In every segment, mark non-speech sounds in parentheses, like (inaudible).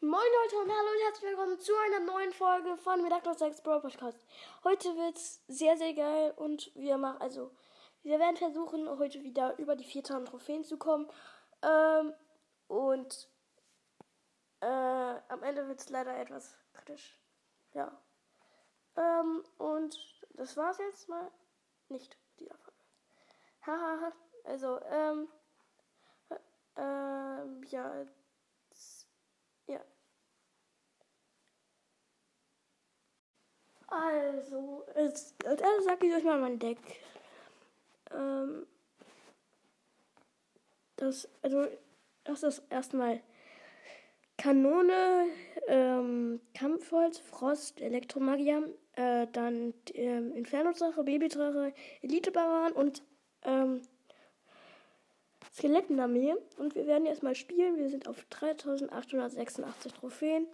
Moin Leute und hallo und herzlich willkommen zu einer neuen Folge von Medactus 6 Brawl Podcast. Heute wird's sehr, sehr geil und wir machen, also, wir werden versuchen, heute wieder über die 4000 Trophäen zu kommen. Ähm, und äh, am Ende wird's leider etwas kritisch. Ja. Ähm, und das war's jetzt mal nicht dieser Folge. Hahaha. also, ähm, ja, ja. Also, als, als erstes sage ich euch mal mein Deck. Ähm, das, also, das ist erstmal Kanone, ähm, Kampfholz, Frost, Elektromagier, äh, dann ähm, Inferno-Drache, Babydrache, Elite-Baran und ähm, Skelettenarmee. Und wir werden erstmal spielen. Wir sind auf 3886 Trophäen.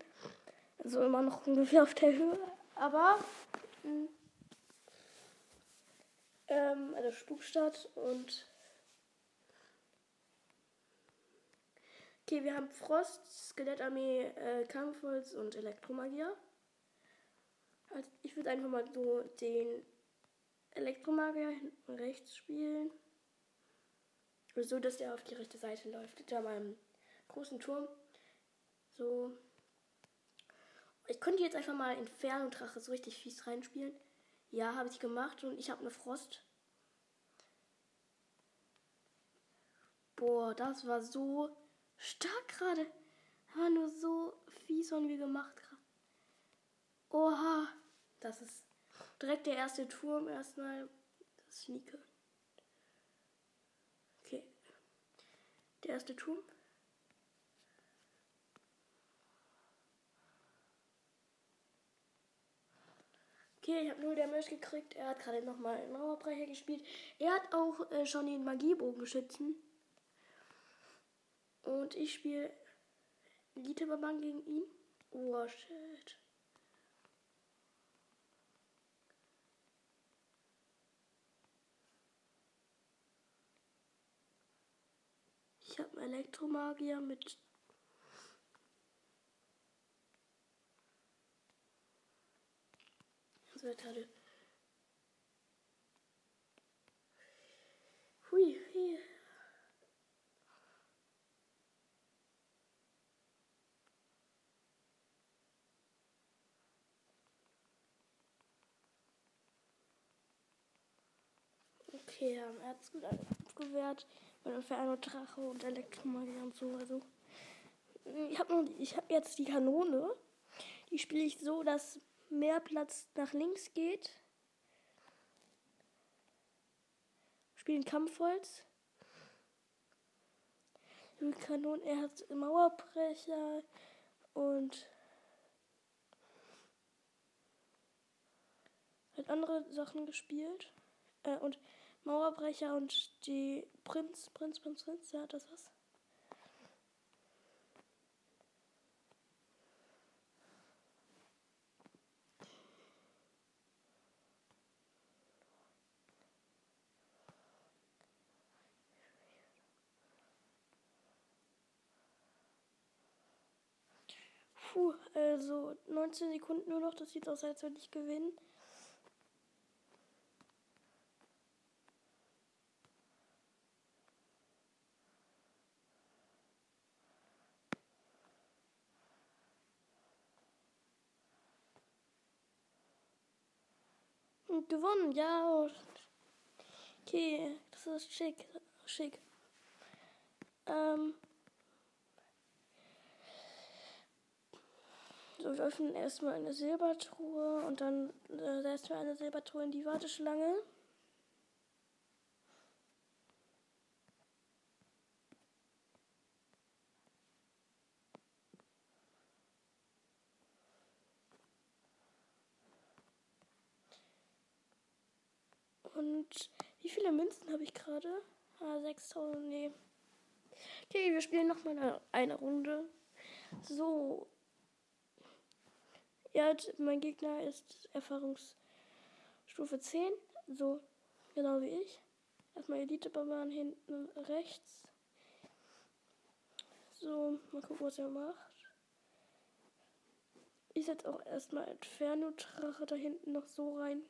Also immer noch ungefähr auf der Höhe. Aber. Hm, ähm, also Spukstadt und. Okay, wir haben Frost, Skelettarmee, äh, Kampfholz und Elektromagier. Also ich würde einfach mal so den Elektromagier hinten rechts spielen. So, dass der auf die rechte Seite läuft. Hinter meinem großen Turm. So. Ich könnte jetzt einfach mal Inferno-Drache so richtig fies reinspielen. Ja, habe ich gemacht und ich habe eine Frost. Boah, das war so stark gerade. War nur so fies haben wir gemacht gerade. Oha, das ist direkt der erste Turm erstmal. Das ist Schnieke. Der erste Turm. Okay, ich habe nur der Mensch gekriegt. Er hat gerade nochmal einen Mauerbrecher gespielt. Er hat auch äh, schon den Magiebogenschützen. Und ich spiele Elite-Barbaren gegen ihn. Oh, shit. Ich habe einen Elektromagier mit. Das wird gerade. Hui, hui. Okay, er hat es gut abgewehrt mit Inferno Drache und Elektromagier und so. Also ich habe ich habe jetzt die Kanone. Die spiele ich so, dass mehr Platz nach links geht. Spielen Kampfholz. Die Kanone, er hat Mauerbrecher und hat andere Sachen gespielt. Äh, und Mauerbrecher und die Prinz, Prinz, Prinz, Prinz, ja, das was. Puh, also 19 Sekunden nur noch. Das sieht aus, als würde ich gewinnen. gewonnen, ja. Okay, das ist schick. Schick. Ähm. So, wir öffnen erstmal eine Silbertruhe und dann äh, setzen wir eine Silbertruhe in die Warteschlange. Und wie viele Münzen habe ich gerade? Ah, 6000, nee. Okay, wir spielen nochmal eine, eine Runde. So. Ja, mein Gegner ist Erfahrungsstufe 10. So, genau wie ich. Erstmal Elite-Barbaren hinten rechts. So, mal gucken, was er macht. Ich setze auch erstmal Inferno-Drache da hinten noch so rein.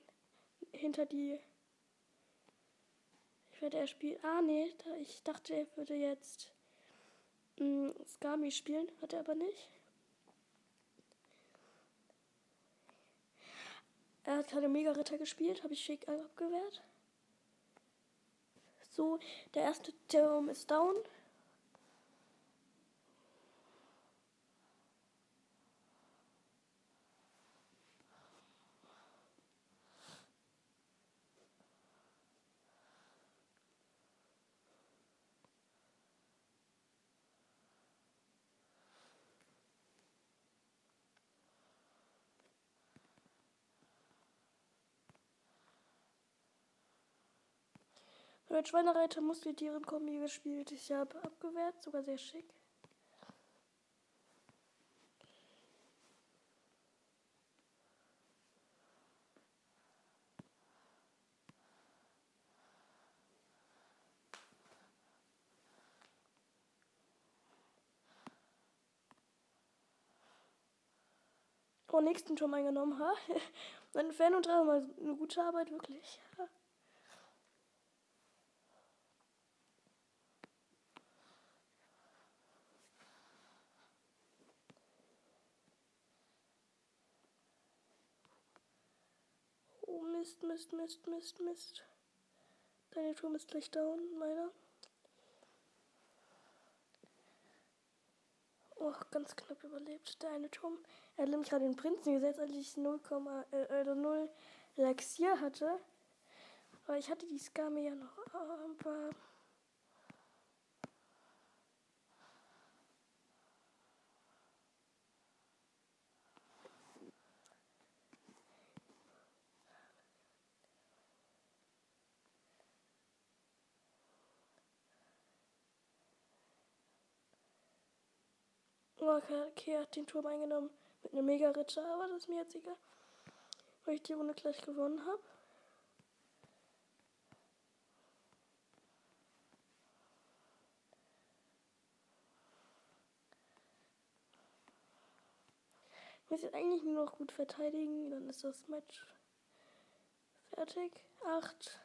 Hinter die. Ich werde er spielen. Ah, nee, ich dachte, er würde jetzt mh, mm, Skami spielen. Hat er aber nicht. Er hat keine Mega-Ritter gespielt, habe ich schick abgewehrt. So, der erste Turm ist down. Mit Schweinereiter Muskeltieren-Kombi gespielt. Ich habe abgewehrt, sogar sehr schick. Oh, nächsten Turm eingenommen, ha? (laughs) Mein Fan und mal eine gute Arbeit, wirklich. (laughs) Ha? Mist, Mist, Mist, Mist, Mist. Deine Turm ist gleich down, meiner. Oh, ganz knapp überlebt. Der eine Turm. Er hat nämlich gerade den Prinzen gesetzt, als ich 0, äh, 0 Laxier hatte. Aber ich hatte die Skame ja noch. Aber Okay, hat den Turm eingenommen mit einem Mega-Ritter, aber das ist mir jetzt egal. Weil ich die Runde gleich gewonnen habe. Ich muss jetzt eigentlich nur noch gut verteidigen, dann ist das Match fertig. Acht.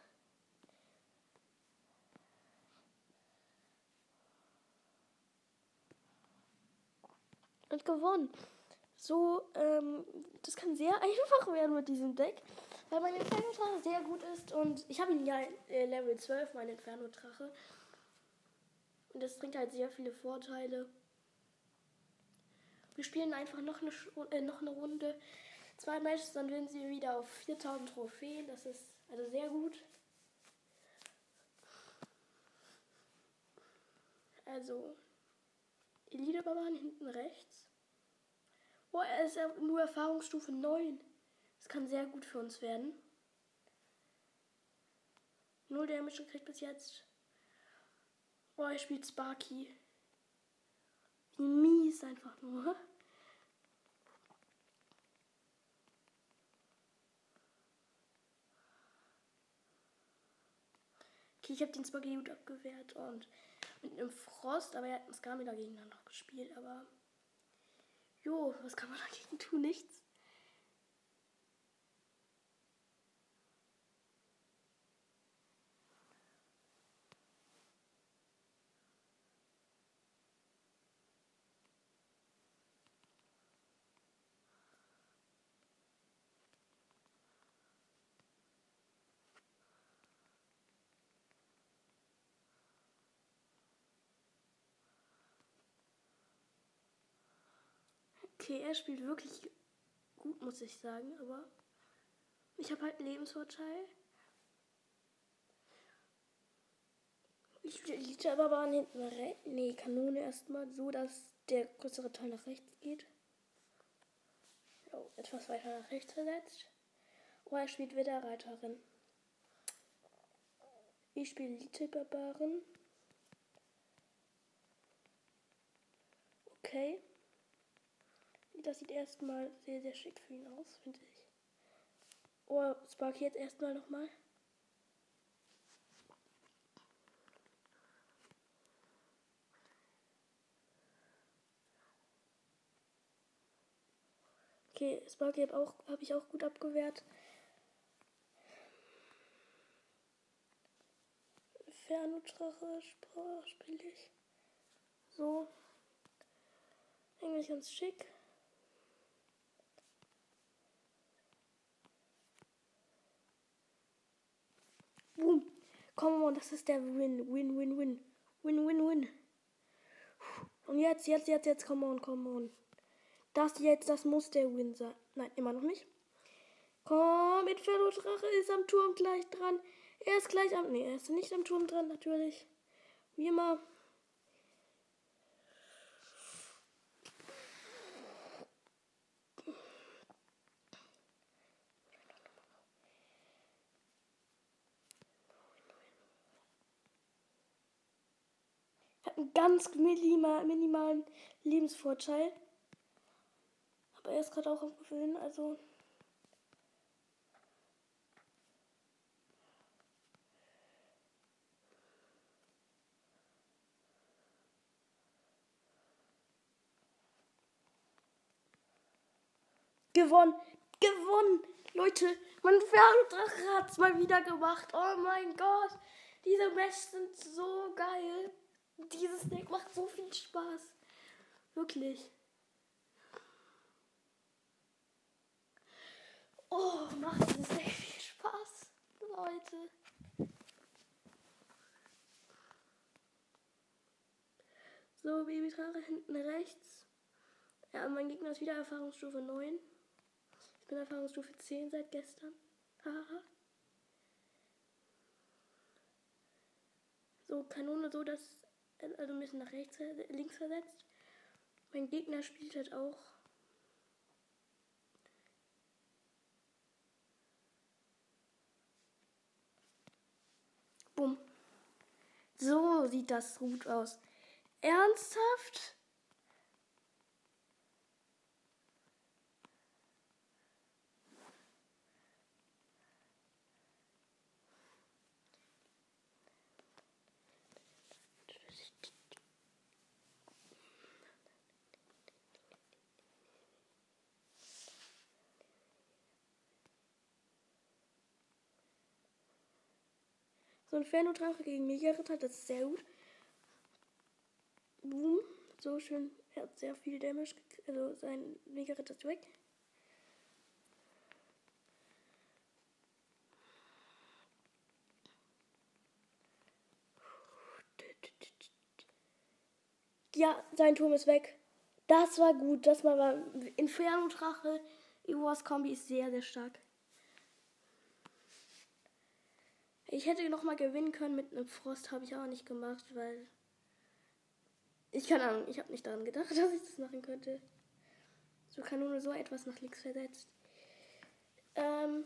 Und gewonnen. So, ähm, das kann sehr (laughs) einfach werden mit diesem Deck, weil mein Inferno-Drache sehr gut ist und ich habe ihn ja äh, Level 12, mein Inferno-Drache. Und das bringt halt sehr viele Vorteile. Wir spielen einfach noch eine, äh, noch eine Runde. Zwei Matches, dann werden sie wieder auf 4000 Trophäen. Das ist also sehr gut. Also, Elite-Barbaren hinten rechts. Oh, er ist nur Erfahrungsstufe 9. Das kann sehr gut für uns werden. Null Damage kriegt bis jetzt. Oh, er spielt Sparky. Wie mies einfach nur. Okay, ich habe den Sparky gut abgewehrt und mit einem Frost, aber er hat einen Skami dagegen dann noch gespielt, aber Jo, was kann man dagegen tun? Nichts. Okay, er spielt wirklich gut, muss ich sagen, aber ich habe halt einen Lebensvorteil. Ich die aber hinten rechts. Nee, Kanone erstmal so, dass der größere Teil nach rechts geht. Oh, etwas weiter nach rechts versetzt. Oh, er spielt wieder Reiterin. Ich spiele Elite-Barbaren. Okay. Das sieht erstmal sehr, sehr schick für ihn aus, finde ich. Oh, Sparky jetzt erstmal nochmal. Okay, Sparky habe hab ich auch gut abgewehrt. Fernutrache spiele ich. So. Eigentlich ganz schick. Boom. Komm on, das ist der Win. Win, win, win. Win, win, win. Und jetzt, jetzt, jetzt, jetzt, come on, come on. Das jetzt, das muss der Win sein. Nein, immer noch nicht. Komm, Inferno Drache ist am Turm gleich dran. Er ist gleich am. Nee, er ist nicht am Turm dran, natürlich. Wie immer. Einen ganz minimalen Lebensvorteil. Aber er ist gerade auch am Gewöhnen, also. Gewonnen! Gewonnen! Leute, mein Pferdedrache hat es mal wieder gemacht. Oh mein Gott! Diese Mesh sind so geil. Dieses Deck macht so viel Spaß. Wirklich. Oh, macht dieses Deck viel Spaß, Leute. So, Babydrache hinten rechts. Ja, mein Gegner ist wieder Erfahrungsstufe 9. Ich bin Erfahrungsstufe 10 seit gestern. Haha. so, Kanone so, dass. Also ein bisschen nach rechts, links versetzt. Mein Gegner spielt halt auch. Bumm. So sieht das gut aus. Ernsthaft? So ein Inferno-Drache gegen Mega-Ritter, das ist sehr gut. Boom. So schön. Er hat sehr viel Damage. Also sein Mega-Ritter ist weg. Ja, sein Turm ist weg. Das war gut. Das war Inferno-Drache. Iwas Kombi ist sehr, sehr stark. Ich hätte noch mal gewinnen können mit einem Frost, habe ich auch nicht gemacht, weil ich keine Ahnung, ich habe nicht daran gedacht, (laughs) dass ich das machen könnte. So Kanone so etwas nach links versetzt. Ähm,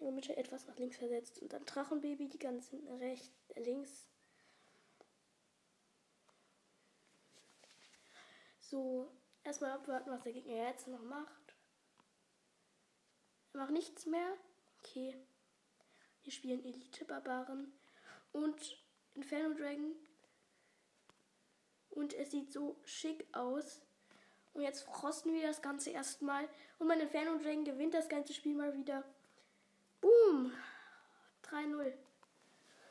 Mitte etwas nach links versetzt und dann Drachenbaby die ganzen rechts, äh, links. So, erstmal abwarten, was der Gegner jetzt noch macht. Er macht nichts mehr. Okay. Wir spielen Elite-Barbaren und Inferno Dragon. Und es sieht so schick aus. Und jetzt frosten wir das Ganze erstmal. Und mein Inferno Dragon gewinnt das ganze Spiel mal wieder. Boom! 3-0.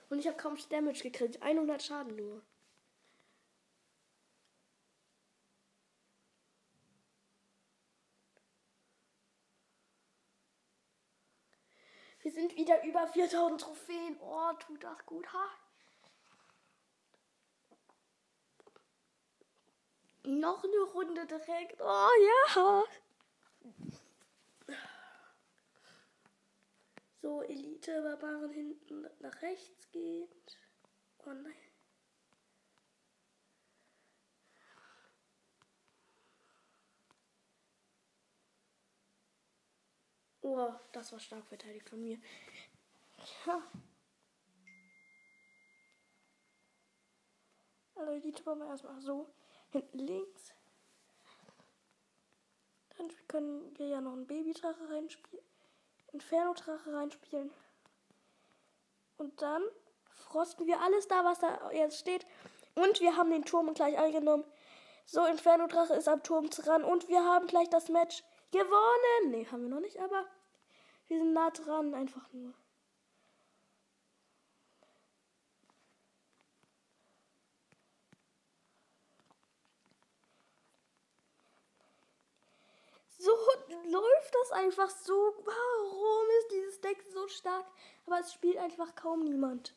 Und ich habe kaum Damage gekriegt. 100 Schaden nur. Wir sind wieder über 4000 Trophäen. Oh, tut das gut, ha? Noch eine Runde direkt. Oh ja. So, Elite-Barbaren hinten nach rechts geht. Oh nein. Oh, das war stark verteidigt von mir. Ja. Also die tippen wir erstmal so. Hinten links. Dann können wir ja noch einen Babydrache reinspielen. Inferno-Drache reinspielen. Und dann frosten wir alles da, was da jetzt steht. Und wir haben den Turm gleich eingenommen. So, Inferno-Drache ist am Turm dran. Und wir haben gleich das Match Gewonnen! Ne, haben wir noch nicht, aber wir sind nah dran, einfach nur. So läuft das einfach so. Warum ist dieses Deck so stark? Aber es spielt einfach kaum niemand.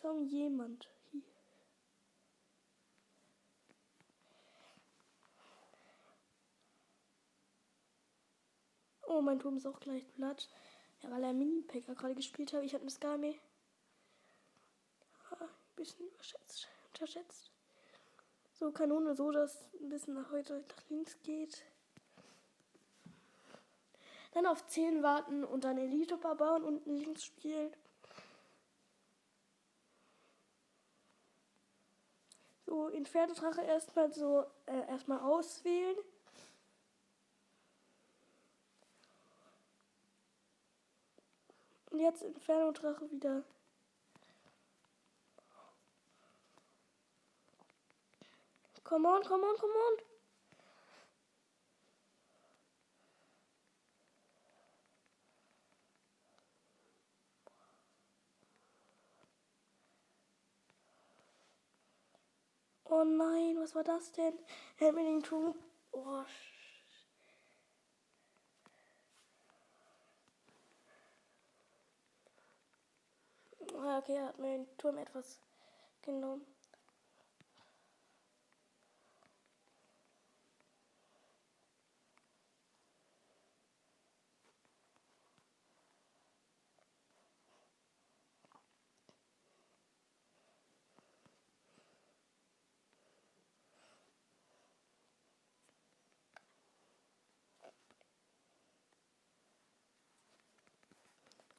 Kaum jemand. Oh, mein Turm ist auch gleich platt. Ja, weil er Mini-Packer gerade gespielt hat. Ich habe das gar nicht. Ein bisschen überschätzt, unterschätzt. So, Kanone so, dass ein bisschen nach heute nach links geht. Dann auf 10 warten und dann Elite bauen und links spielen. So, Inferno-Drache erstmal so, äh, erstmal auswählen. Und jetzt Inferno-Drache wieder. Come on, come on, come on. Oh nein, was war das denn? Er hat mir den Turm. Oh, Ah, okay, er hat mir den Turm etwas genommen.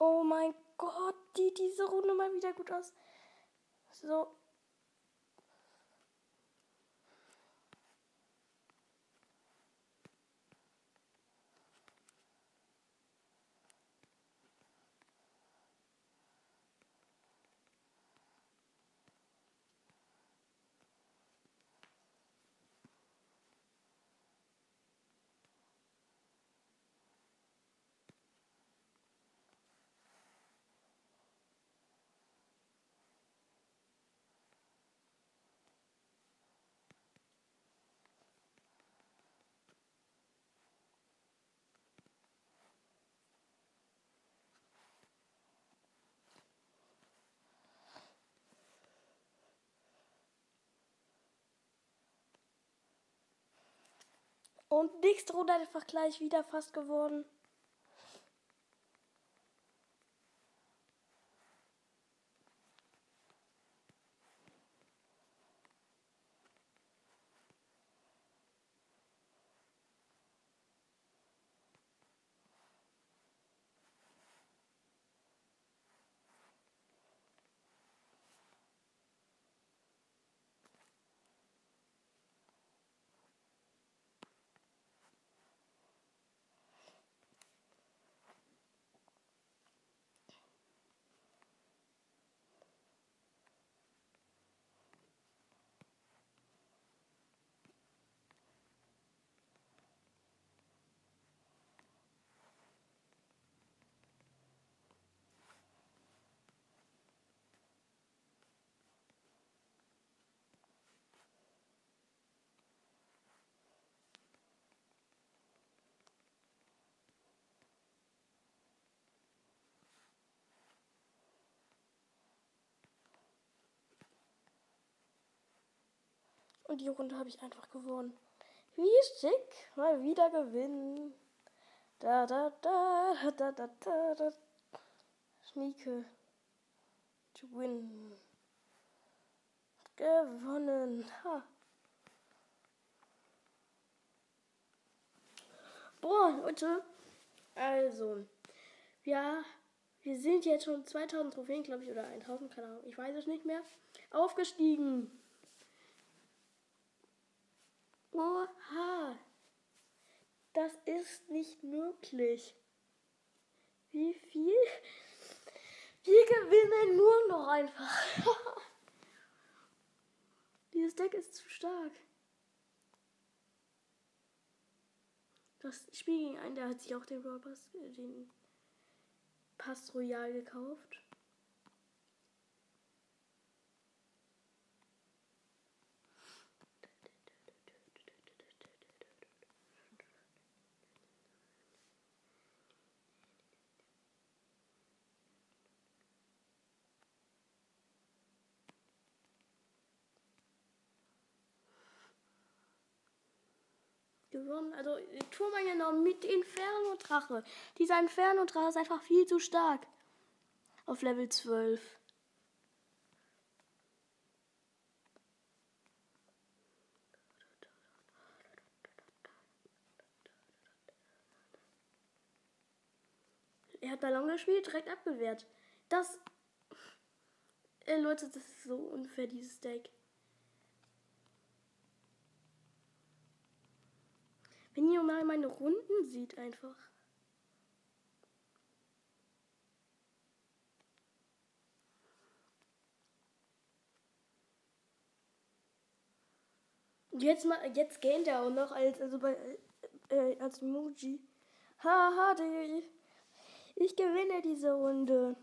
Oh mein Gott, die diese Runde mal wieder gut aus. So, Und nächste Runde einfach gleich wieder fast geworden. Und die Runde habe ich einfach gewonnen. Wie schick. Mal wieder gewinnen. Da, da, da, da, da, da, da. Schnieke. To win. Gewonnen. Ha. Boah, Leute. Also. Ja, wir sind jetzt schon 2000 Trophäen, glaube ich, oder 1000, keine Ahnung. Ich weiß es nicht mehr. Aufgestiegen. Oha. Das ist nicht möglich. Wie viel? Wir gewinnen nur noch einfach. (laughs) Dieses Deck ist zu stark. Das Spiel gegen einen, der hat sich auch den Brawl äh, den Pass Royal gekauft. Gewonnen. Also Turm genommen mit Inferno-Drache. Dieser Inferno-Drache ist einfach viel zu stark. Auf Level 12. Er hat Ballon gespielt, direkt abgewehrt. Das. Äh, Leute, das ist so unfair, dieses Deck. Wenn ihr mal meine Runden sieht einfach. Jetzt mal, jetzt gähnt er auch noch als, also bei, äh, als Emoji. Haha, ich gewinne diese Runde.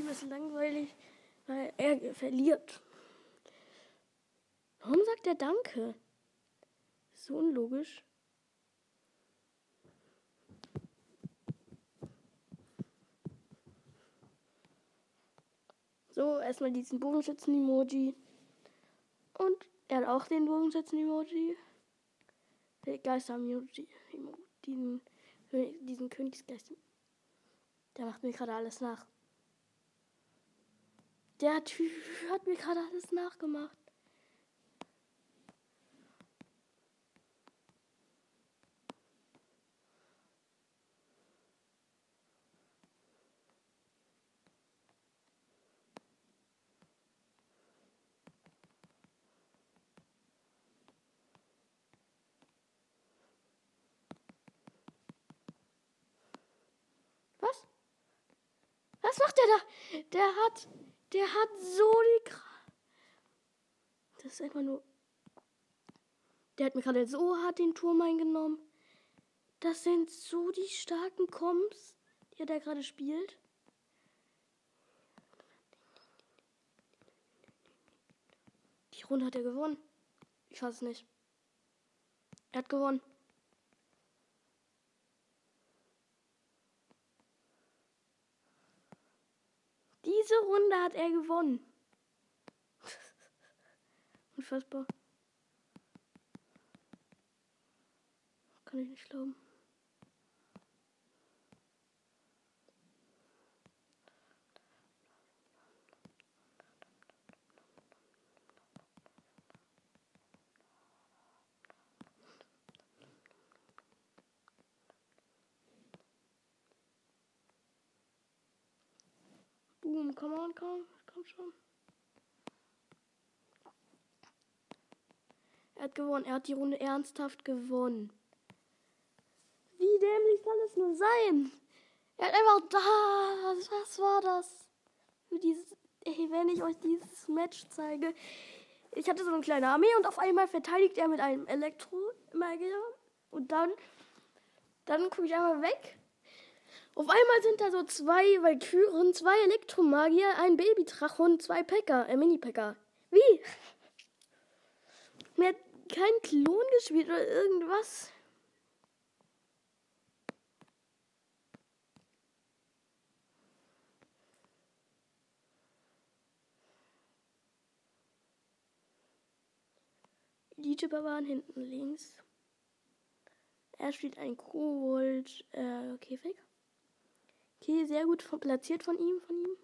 Team ist langweilig, weil er verliert. Warum sagt er Danke? So unlogisch. So, erstmal diesen Bogenschützen-Emoji. Und er hat auch den Bogenschützen-Emoji. Geister-Emoji. Diesen, diesen Königsgeist. Der macht mir gerade alles nach. Der Typ hat mir gerade alles nachgemacht. Was? Was macht der da? Der hat der hat so die. Das ist einfach nur. Der hat mir gerade so hart den Turm eingenommen. Das sind so die starken Koms, die er da gerade spielt. Die Runde hat er gewonnen. Ich weiß es nicht. Er hat gewonnen. Diese Runde hat er gewonnen. (laughs) Unfassbar. Kann ich nicht glauben. Boom, come on, komm, komm schon. Er hat gewonnen. Er hat die Runde ernsthaft gewonnen. Wie dämlich kann es nur sein? Er hat einfach da. Was war das? Für dieses. Ey, wenn ich euch dieses Match zeige. Ich hatte so eine kleine Armee und auf einmal verteidigt er mit einem Elektromagier. Und dann. Dann gucke ich einmal weg. Auf einmal sind da so zwei Valkyren, zwei Elektromagier, ein Babydrache und zwei Packer, äh, Mini-Packer. Wie? Mir hat kein Klon gespielt oder irgendwas. Die Chipper waren hinten links. Er spielt ein Kobold äh, Käfig. Okay, sehr gut platziert von ihm, von ihm.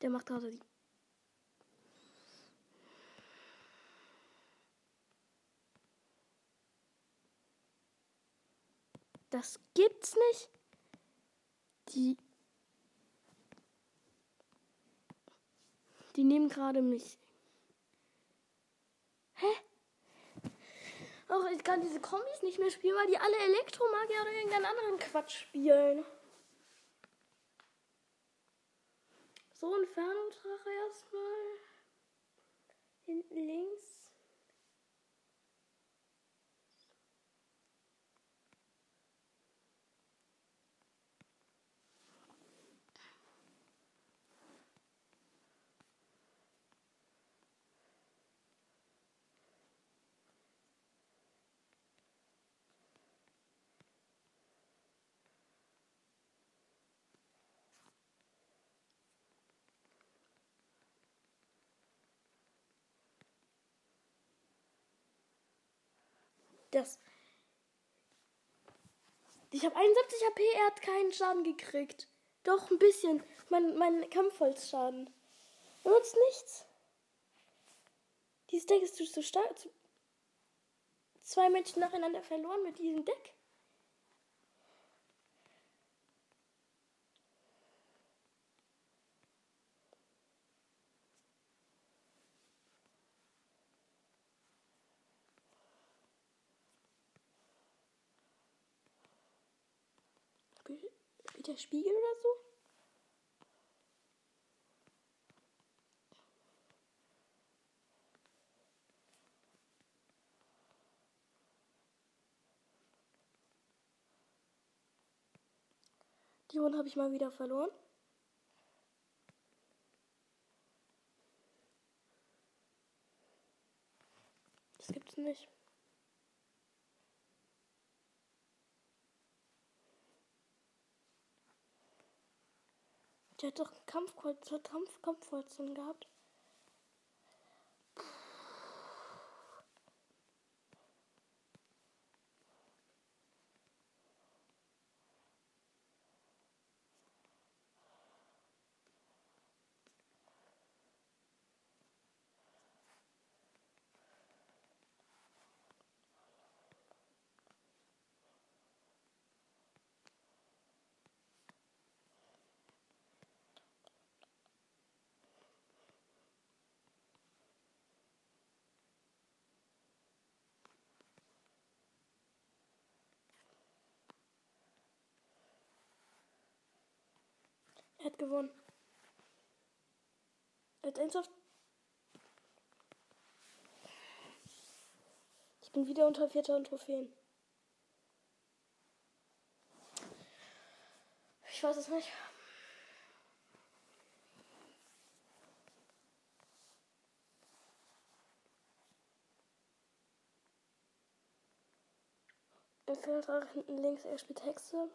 Der macht gerade die. Das gibt's nicht. Die Die nehmen gerade mich. Hä? Auch ich kann diese Kombis nicht mehr spielen, weil die alle Elektromagier oder irgendeinen anderen Quatsch spielen. So, Inferno-Drache erstmal. Hinten links. Das. Ich habe 71 HP, er hat keinen Schaden gekriegt. Doch, ein bisschen. Mein, mein Kampfholzschaden. Er nutzt nichts. Dieses Deck ist zu, zu stark. Zwei Menschen nacheinander verloren mit diesem Deck. Spielt der Spiegel oder so? Die Runde habe ich mal wieder verloren. Das gibt's nicht. Der hat doch Kampfkreuz, Kampf, Kampfholzen gehabt. Er hat gewonnen. Hat ernsthaft. Ich bin wieder unter 4000 Trophäen. Ich weiß es nicht. Auch hinten links, er spielt Hexe.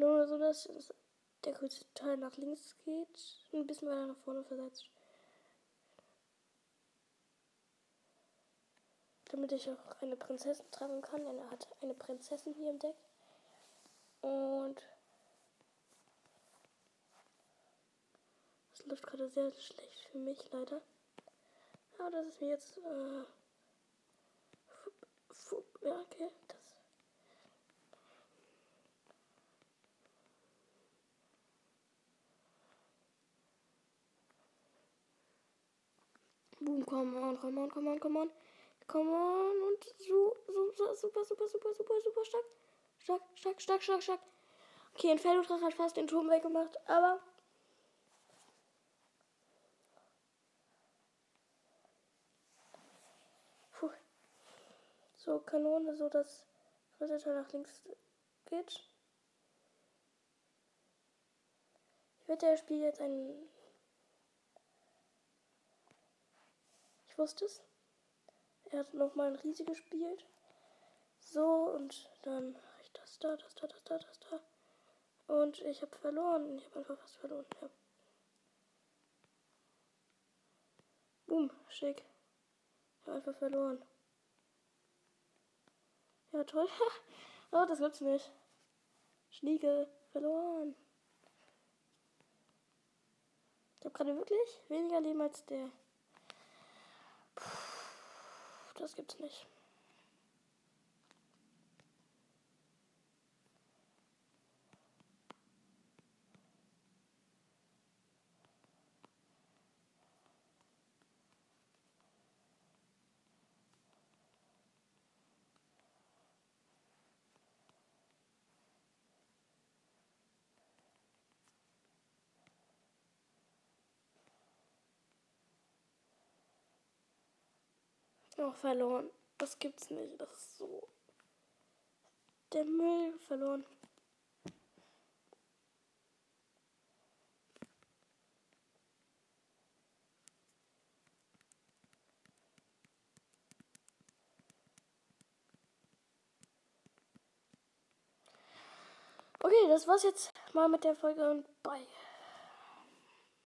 Kann nur so, dass der größte Teil nach links geht, ein bisschen weiter nach vorne versetzt. Damit ich auch eine Prinzessin tragen kann, denn er hat eine Prinzessin hier im Deck. Und das läuft gerade sehr schlecht für mich, leider. Aber das ist mir jetzt. Äh, ja, okay. Das Boom, come on, come on, come on, come on. Come on. Und so, so, so super, super, super, super, super stark. Stark, stark, stark, stark, stark. Okay, ein Feldodrach hat fast den Turm weggemacht, aber. Puh. So, Kanone, so dass Ritter nach links geht. Ich wette, er spielt jetzt einen wusste es. Er hat nochmal ein Riese gespielt. So, und dann ich das da, das da, das da, das da. Und ich habe verloren. Ich habe einfach fast verloren. Ja. Boom, schick. Ich habe einfach verloren. Ja, toll. (laughs) oh, das gibt's nicht. Schnieke, verloren. Ich habe gerade wirklich weniger Leben als der. Das gibt's nicht. Oh, verloren. Das gibt's nicht. Das ist so. Der Müll verloren. Okay, das war's jetzt mal mit der Folge und bye.